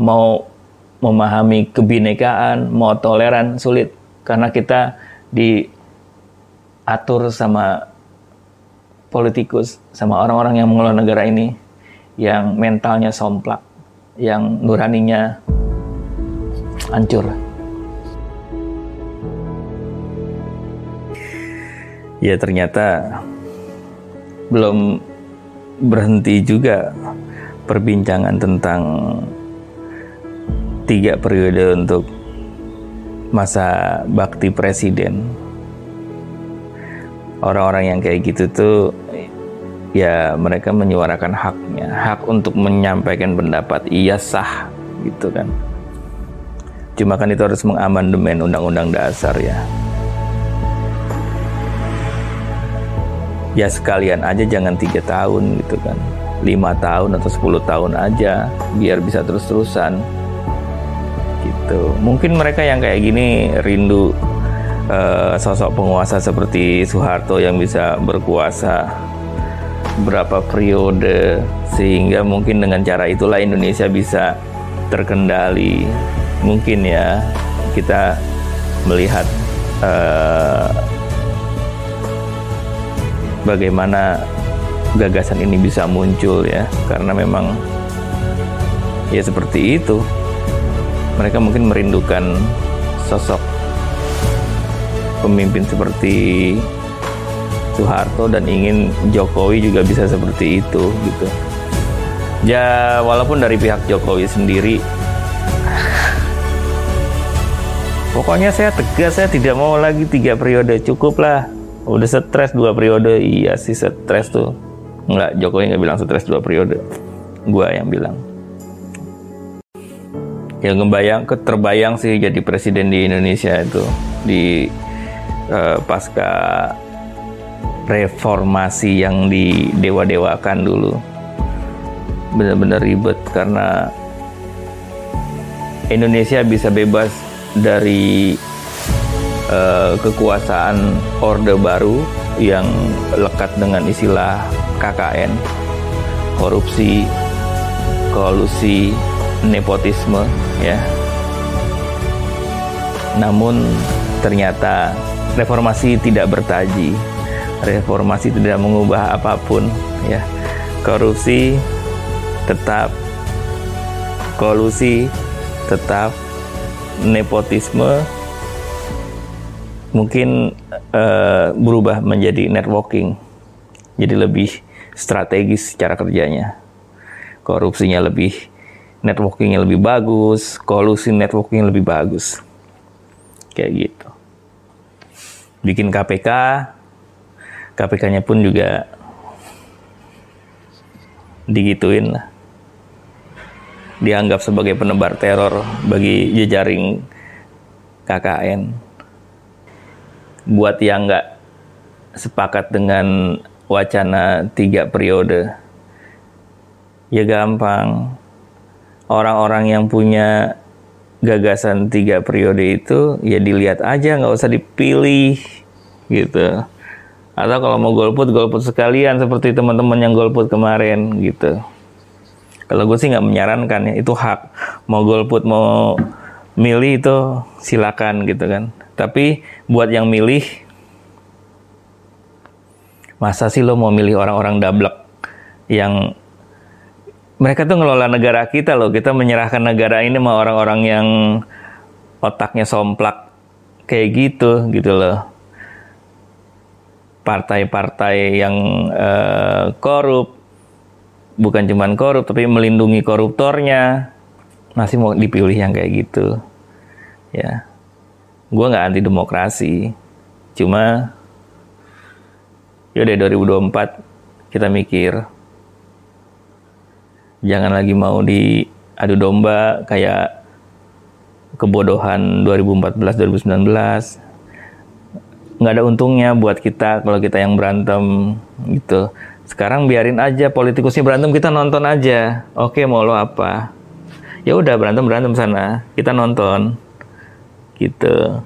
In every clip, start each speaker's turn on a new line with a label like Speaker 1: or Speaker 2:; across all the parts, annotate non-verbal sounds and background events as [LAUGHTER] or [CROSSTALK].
Speaker 1: mau memahami kebinekaan, mau toleran sulit karena kita diatur sama politikus, sama orang-orang yang mengelola negara ini yang mentalnya somplak, yang nuraninya hancur. Ya ternyata belum berhenti juga perbincangan tentang tiga periode untuk masa bakti presiden. Orang-orang yang kayak gitu tuh ya mereka menyuarakan haknya, hak untuk menyampaikan pendapat iya sah gitu kan. Cuma kan itu harus mengamandemen undang-undang dasar ya. Ya sekalian aja jangan tiga tahun gitu kan, lima tahun atau sepuluh tahun aja biar bisa terus-terusan gitu. Mungkin mereka yang kayak gini rindu uh, sosok penguasa seperti Soeharto yang bisa berkuasa berapa periode sehingga mungkin dengan cara itulah Indonesia bisa terkendali. Mungkin ya kita melihat uh, bagaimana gagasan ini bisa muncul ya karena memang ya seperti itu mereka mungkin merindukan sosok pemimpin seperti Soeharto dan ingin Jokowi juga bisa seperti itu gitu. Ya walaupun dari pihak Jokowi sendiri [LAUGHS] Pokoknya saya tegas saya tidak mau lagi tiga periode cukup lah. Udah stres dua periode iya sih stres tuh. Enggak Jokowi nggak bilang stres dua periode. Gua yang bilang yang ngebayang terbayang sih jadi presiden di Indonesia itu. Di uh, pasca reformasi yang di dewa-dewakan dulu. Benar-benar ribet karena Indonesia bisa bebas dari uh, kekuasaan orde baru yang lekat dengan istilah KKN korupsi kolusi nepotisme ya. Namun ternyata reformasi tidak bertaji. Reformasi tidak mengubah apa pun ya. Korupsi tetap kolusi tetap nepotisme mungkin uh, berubah menjadi networking. Jadi lebih strategis cara kerjanya. Korupsinya lebih networkingnya lebih bagus, kolusi networking lebih bagus. Kayak gitu. Bikin KPK, KPK-nya pun juga digituin lah. Dianggap sebagai penebar teror bagi jejaring KKN. Buat yang nggak sepakat dengan wacana tiga periode, ya gampang orang-orang yang punya gagasan tiga periode itu ya dilihat aja nggak usah dipilih gitu. Atau kalau mau golput golput sekalian seperti teman-teman yang golput kemarin gitu. Kalau gue sih nggak menyarankan ya itu hak. Mau golput mau milih itu silakan gitu kan. Tapi buat yang milih masa sih lo mau milih orang-orang dablek yang mereka tuh ngelola negara kita loh. Kita menyerahkan negara ini sama orang-orang yang otaknya somplak kayak gitu gitu loh. Partai-partai yang uh, korup. Bukan cuman korup tapi melindungi koruptornya. Masih mau dipilih yang kayak gitu. Ya. Gue nggak anti demokrasi. Cuma yaudah 2024 kita mikir jangan lagi mau di adu domba kayak kebodohan 2014 2019 nggak ada untungnya buat kita kalau kita yang berantem gitu. Sekarang biarin aja politikusnya berantem kita nonton aja. Oke mau lo apa? Ya udah berantem berantem sana. Kita nonton gitu.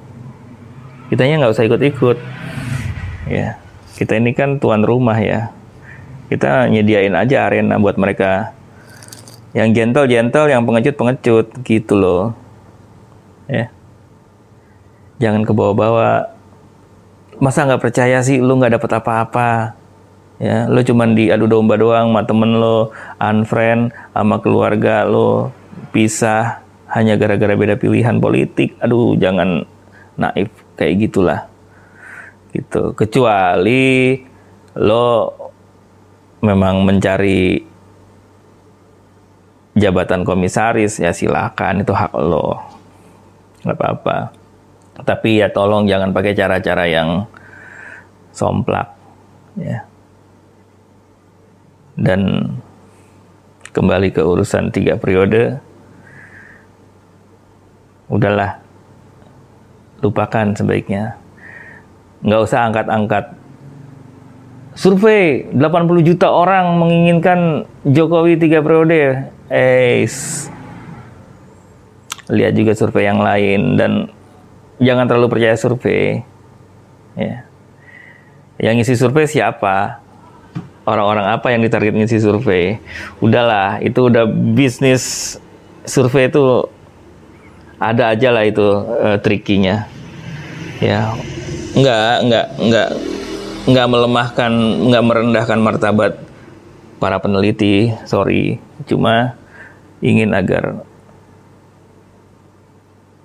Speaker 1: Kitanya nggak usah ikut-ikut. Ya kita ini kan tuan rumah ya. Kita nyediain aja arena buat mereka Yang gentle-gentle, yang pengecut-pengecut gitu loh. Ya. Jangan ke bawah-bawah. Masa nggak percaya sih lu nggak dapet apa-apa? Ya, lu cuman diadu domba doang sama temen lo, unfriend sama keluarga lo, pisah hanya gara-gara beda pilihan politik. Aduh, jangan naif kayak gitulah. Gitu. Kecuali lo memang mencari jabatan komisaris ya silakan itu hak lo. Nggak apa-apa. Tapi ya tolong jangan pakai cara-cara yang somplak ya. Dan kembali ke urusan tiga periode udahlah. Lupakan sebaiknya. Nggak usah angkat-angkat. Survei 80 juta orang menginginkan Jokowi tiga periode eh lihat juga survei yang lain dan jangan terlalu percaya survei. Ya. Yang ngisi survei siapa? Orang-orang apa yang ditarget ngisi survei? Udahlah itu udah bisnis survei itu ada aja lah itu uh, trikinya. Ya. Nggak nggak nggak nggak melemahkan nggak merendahkan martabat para peneliti sorry cuma ingin agar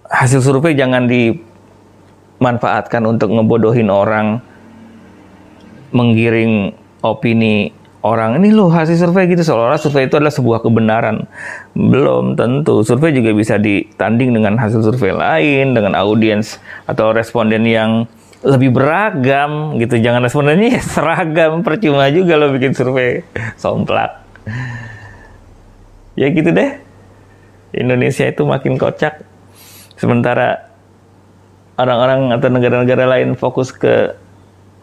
Speaker 1: hasil survei jangan dimanfaatkan untuk ngebodohin orang, menggiring opini orang. Ini loh hasil survei gitu. Seolah-olah survei itu adalah sebuah kebenaran. Belum tentu. Survei juga bisa ditanding dengan hasil survei lain dengan audiens atau responden yang lebih beragam gitu. Jangan respondennya [LAUGHS] seragam. Percuma juga lo bikin survei. Somplak ya gitu deh. Indonesia itu makin kocak. Sementara orang-orang atau negara-negara lain fokus ke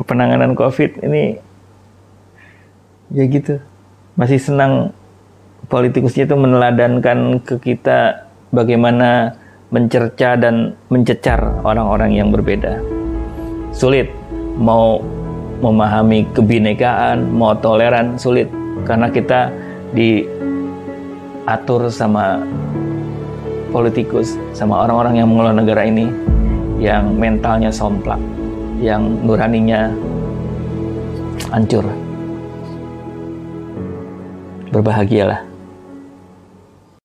Speaker 1: penanganan COVID ini ya gitu. Masih senang politikusnya itu meneladankan ke kita bagaimana mencerca dan mencecar orang-orang yang berbeda. Sulit. Mau memahami kebinekaan mau toleran sulit. Karena kita di atur sama politikus, sama orang-orang yang mengelola negara ini yang mentalnya somplak, yang nuraninya hancur. Berbahagialah.